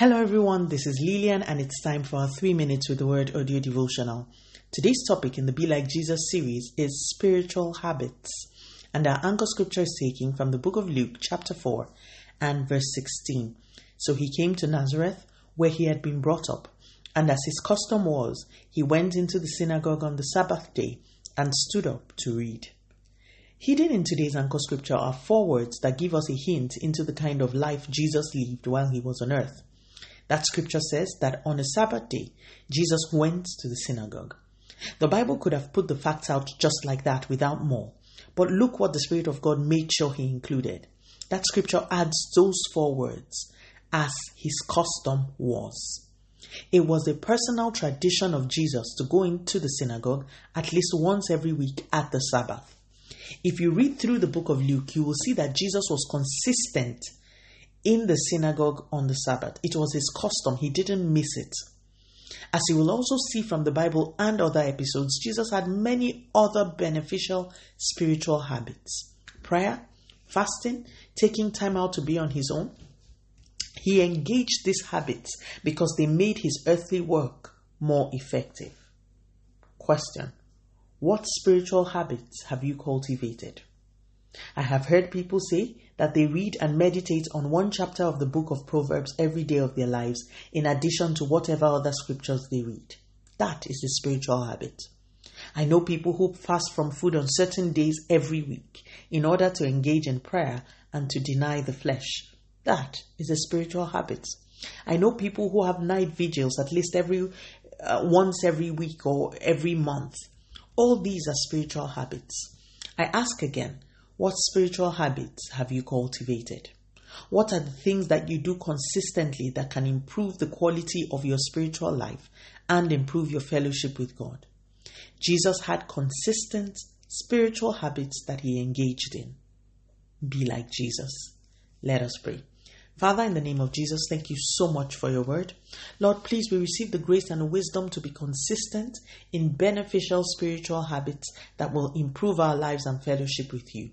Hello, everyone. This is Lillian, and it's time for our three minutes with the word audio devotional. Today's topic in the Be Like Jesus series is spiritual habits, and our anchor scripture is taken from the book of Luke, chapter 4, and verse 16. So he came to Nazareth, where he had been brought up, and as his custom was, he went into the synagogue on the Sabbath day and stood up to read. Hidden in today's anchor scripture are four words that give us a hint into the kind of life Jesus lived while he was on earth. That scripture says that on a Sabbath day, Jesus went to the synagogue. The Bible could have put the facts out just like that without more. But look what the Spirit of God made sure He included. That scripture adds those four words, as His custom was. It was a personal tradition of Jesus to go into the synagogue at least once every week at the Sabbath. If you read through the book of Luke, you will see that Jesus was consistent in the synagogue on the Sabbath. It was his custom, he didn't miss it. As you will also see from the Bible and other episodes, Jesus had many other beneficial spiritual habits prayer, fasting, taking time out to be on his own. He engaged these habits because they made his earthly work more effective. Question What spiritual habits have you cultivated? I have heard people say that they read and meditate on one chapter of the book of Proverbs every day of their lives, in addition to whatever other scriptures they read. That is the spiritual habit. I know people who fast from food on certain days every week in order to engage in prayer and to deny the flesh. That is a spiritual habit. I know people who have night vigils at least every uh, once every week or every month. All these are spiritual habits. I ask again, what spiritual habits have you cultivated? What are the things that you do consistently that can improve the quality of your spiritual life and improve your fellowship with God? Jesus had consistent spiritual habits that he engaged in. Be like Jesus. Let us pray. Father, in the name of Jesus, thank you so much for your word. Lord, please we receive the grace and wisdom to be consistent in beneficial spiritual habits that will improve our lives and fellowship with you.